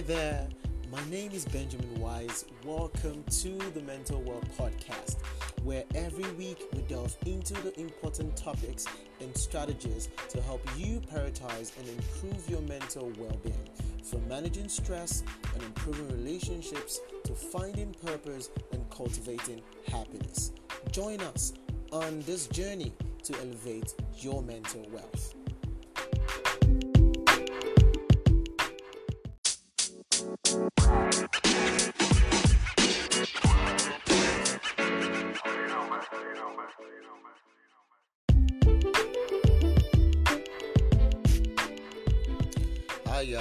Hi there, my name is Benjamin Wise. Welcome to the Mental Well Podcast, where every week we delve into the important topics and strategies to help you prioritize and improve your mental well being. From managing stress and improving relationships to finding purpose and cultivating happiness. Join us on this journey to elevate your mental wealth.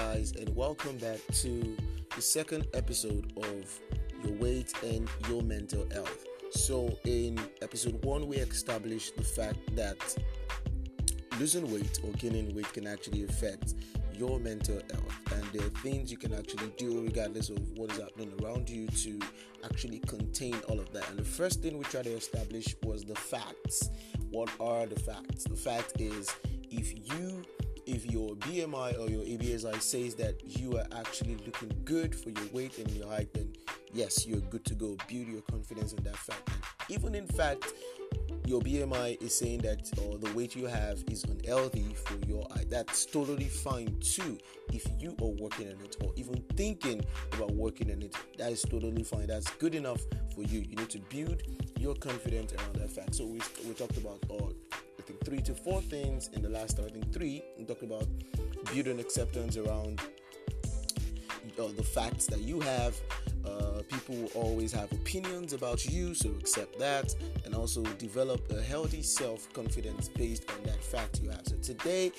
Guys, and welcome back to the second episode of Your Weight and Your Mental Health. So, in episode one, we established the fact that losing weight or gaining weight can actually affect your mental health, and there are things you can actually do regardless of what is happening around you to actually contain all of that. And the first thing we tried to establish was the facts. What are the facts? The fact is, if you if your BMI or your ABSI says that you are actually looking good for your weight and your height, then yes, you're good to go. Build your confidence in that fact. Even in fact, your BMI is saying that or the weight you have is unhealthy for your height. That's totally fine too. If you are working on it or even thinking about working on it, that is totally fine. That's good enough for you. You need to build your confidence around that fact. So we, we talked about or think three to four things in the last I think three. We talked about building acceptance around uh, the facts that you have. Uh, people will always have opinions about you, so accept that, and also develop a healthy self-confidence based on that fact you have. So today,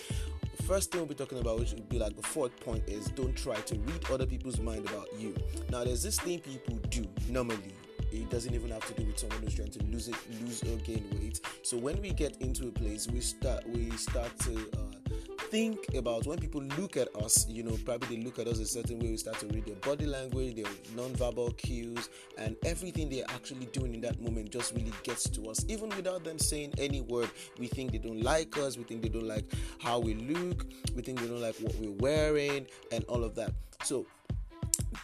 first thing we'll be talking about, which would be like the fourth point, is don't try to read other people's mind about you. Now, there's this thing people do normally it doesn't even have to do with someone who's trying to lose it, lose or gain weight. So when we get into a place, we start we start to uh, think about when people look at us. You know, probably they look at us a certain way. We start to read their body language, their non-verbal cues, and everything they're actually doing in that moment just really gets to us, even without them saying any word. We think they don't like us. We think they don't like how we look. We think they don't like what we're wearing, and all of that. So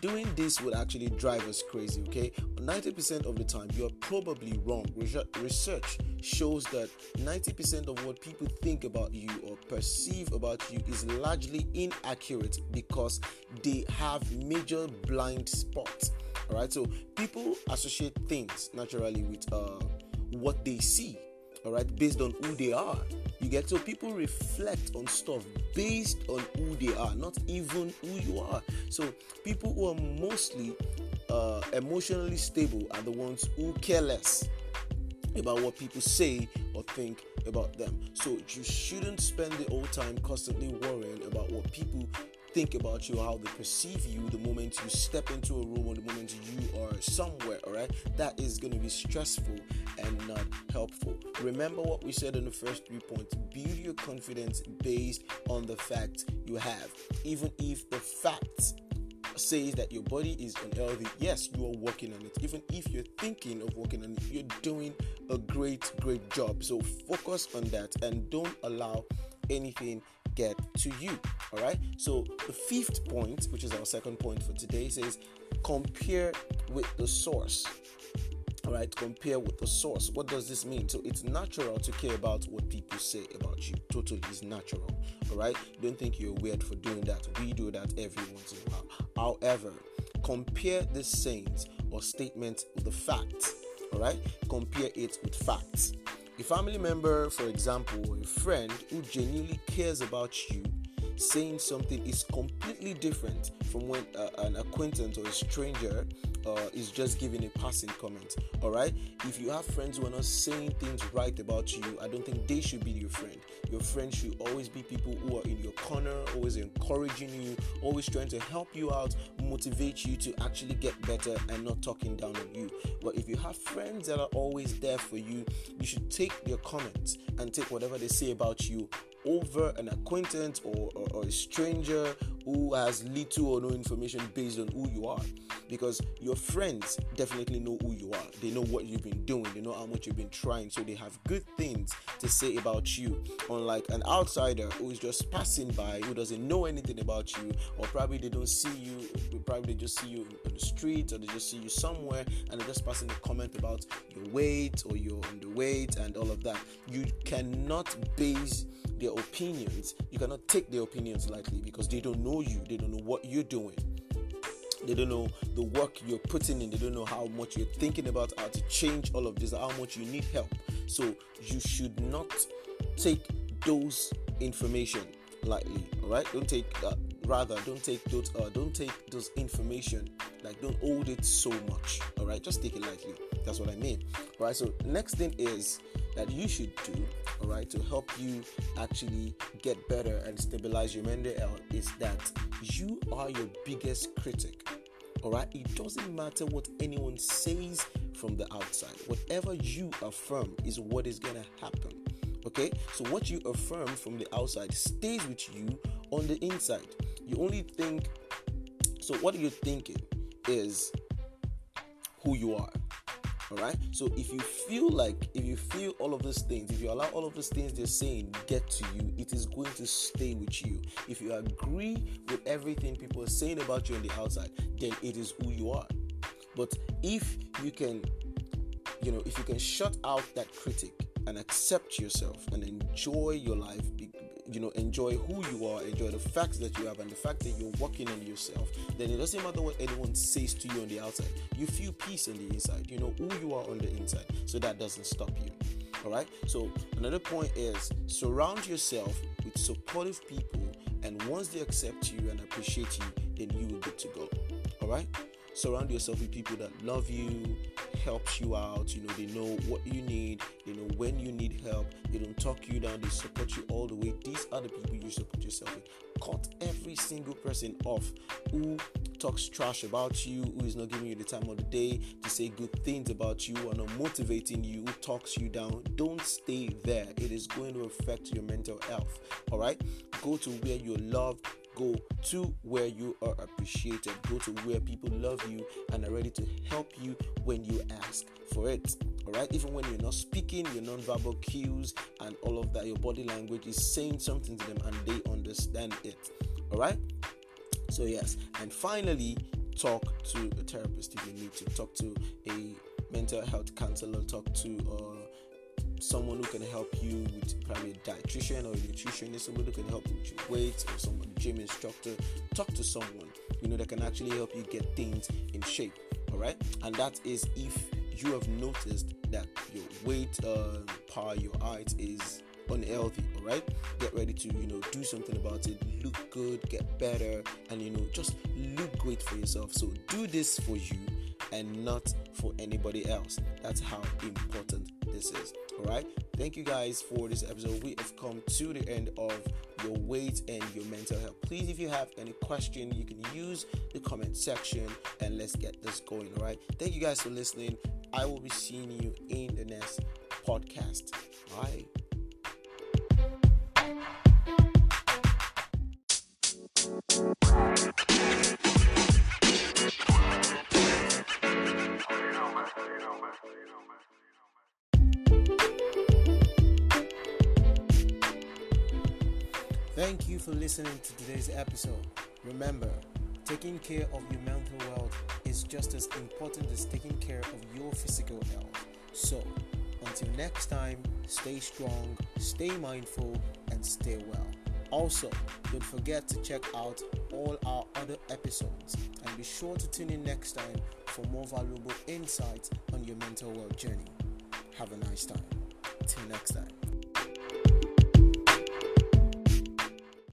doing this would actually drive us crazy okay? 90% of the time you're probably wrong. Research shows that 90% of what people think about you or perceive about you is largely inaccurate because they have major blind spots all right so people associate things naturally with uh, what they see all right based on who they are you get so people reflect on stuff based on who they are, not even who you are. So people who are mostly uh, emotionally stable are the ones who care less about what people say or think about them. So you shouldn't spend the whole time constantly worrying about what people think about you, how they perceive you the moment you step into a room or the moment you are somewhere, all right? That is going to be stressful and not helpful. Remember what we said in the first three points build your confidence based on the facts you have. Even if the facts says that your body is unhealthy, yes, you are working on it. Even if you're thinking of working on it, you're doing a great, great job. So focus on that and don't allow anything get to you. All right. So the fifth point, which is our second point for today, says compare with the source. All right, compare with the source. What does this mean? So it's natural to care about what people say about you. Totally is natural. All right. Don't think you're weird for doing that. We do that every once in a while. However, compare the sayings or statement with the facts. All right. Compare it with facts. A family member, for example, or a friend who genuinely cares about you saying something is completely different from when uh, an acquaintance or a stranger uh, is just giving a passing comment. All right, if you have friends who are not saying things right about you, I don't think they should be your friend. Your friend should always be people who are in your corner, always encouraging you, always trying to help you out, motivate you to actually get better, and not talking down on you. But if you have friends that are always there for you, you should take their comments and take whatever they say about you over an acquaintance or, or, or, a stranger who has little or no information based on who you are. Because your friends definitely know who you are. They know what you've been doing. They know how much you've been trying. So they have good things to say about you. Unlike an outsider who is just passing by who doesn't know anything about you or probably they don't see you probably just see you in the street or they just see you somewhere and they're just passing a comment about your weight or your underweight and all of that. You cannot base their opinions. You cannot take their opinions lightly because they don't know you. They don't know what you're doing. They don't know the work you're putting in. They don't know how much you're thinking about how to change all of this how much you need help. So you should not take those information lightly all right? Don't take uh, rather don't take those uh, don't take those information like don't hold it so much all right? Just take it lightly. That's what i mean all right? So next thing is that you should do all right to help you actually get better and stabilize your mental health is that you are your biggest critic all right? It doesn't matter what anyone says from the outside. Whatever you affirm is what is gonna happen okay? So what you affirm from the outside stays with you on the inside. You only think so what you're thinking is who you are all right so if you feel like if you feel all of these things if you allow all of these things they're saying get to you it is going to stay with you. If you agree with everything people are saying about you on the outside then it is who you are. But if you can you know if you can shut out that critic and accept yourself and enjoy your life you know enjoy who you are enjoy the facts that you have and the fact that you're working on yourself then it doesn't matter what anyone says to you on the outside. You feel peace on the inside. You know who you are on the inside. So that doesn't stop you. All right? So another point is surround yourself with supportive people and once they accept you and appreciate you then you will get to go. All right? Surround yourself with people that love you helps you out you know they know what you need they know when you need help they don't talk you down they support you all the way. These are the people you support yourself with. Cut every single person off who talks trash about you who is not giving you the time of the day to say good things about you or not motivating you who talks you down. Don't stay there. It is going to affect your mental health. All right? Go to where you're loved Go to where you are appreciated. Go to where people love you and are ready to help you when you ask for it. All right, even when you're not speaking, your non-verbal cues and all of that, your body language is saying something to them and they understand it. All right, so yes, and finally, talk to a therapist if you need to. Talk to a mental health counselor. Talk to uh, someone who can help you with probably a dietitian or a nutritionist, someone who can help you with your weight, or someone gym instructor. Talk to someone you know that can actually help you get things in shape. All right, and that is if you have noticed that your weight, uh, power, your height is unhealthy all right get ready to you know do something about it look good get better and you know just look great for yourself so do this for you and not for anybody else that's how important this is all right? Thank you guys for this episode. We have come to the end of your weight and your mental health. Please if you have any question you can use the comment section and let's get this going all right? Thank you guys for listening. I will be seeing you in the next podcast bye Thank you for listening to today's episode. Remember, taking care of your mental health is just as important as taking care of your physical health. So, until next time, stay strong, stay mindful, and stay well. Also, don't forget to check out all our other episodes and be sure to tune in next time for more valuable insights on your mental health journey. Have a nice time. Till next time.